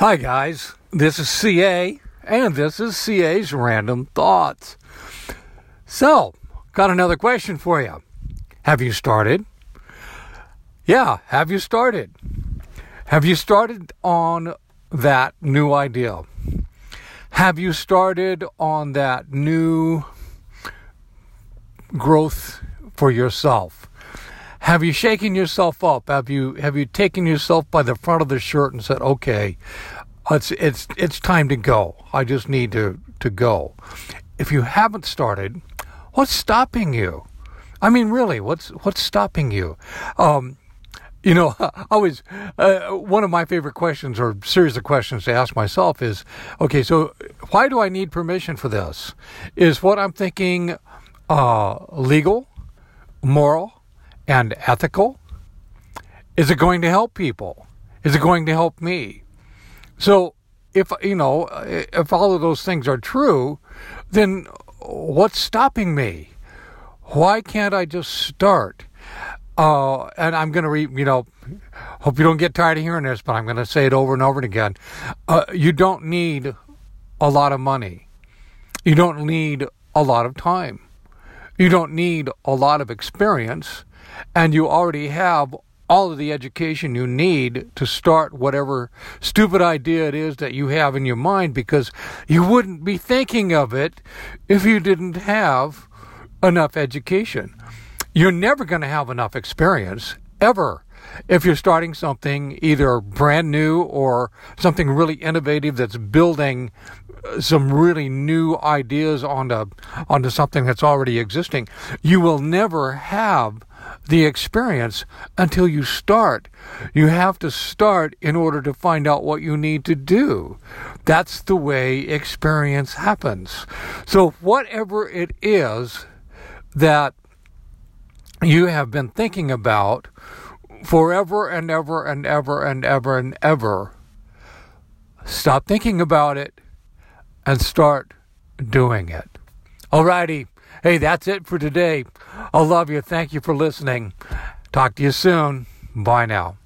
Hi, guys. This is CA, and this is CA's Random Thoughts. So, got another question for you. Have you started? Yeah, have you started? Have you started on that new idea? Have you started on that new growth for yourself? Have you shaken yourself up? Have you have you taken yourself by the front of the shirt and said, "Okay, it's it's it's time to go. I just need to to go." If you haven't started, what's stopping you? I mean, really, what's what's stopping you? Um, you know, always uh, one of my favorite questions or series of questions to ask myself is, okay, so why do I need permission for this? Is what I'm thinking uh, legal, moral? And ethical? Is it going to help people? Is it going to help me? So, if you know, if all of those things are true, then what's stopping me? Why can't I just start? Uh, and I'm going to read, you know, hope you don't get tired of hearing this, but I'm going to say it over and over and again. Uh, you don't need a lot of money. You don't need a lot of time. You don't need a lot of experience and you already have all of the education you need to start whatever stupid idea it is that you have in your mind because you wouldn't be thinking of it if you didn't have enough education. You're never going to have enough experience ever if you're starting something either brand new or something really innovative that's building some really new ideas onto onto something that's already existing you will never have the experience until you start. You have to start in order to find out what you need to do. That's the way experience happens. So, whatever it is that you have been thinking about forever and ever and ever and ever and ever, stop thinking about it and start doing it. Alrighty. Hey, that's it for today. I love you. Thank you for listening. Talk to you soon. Bye now.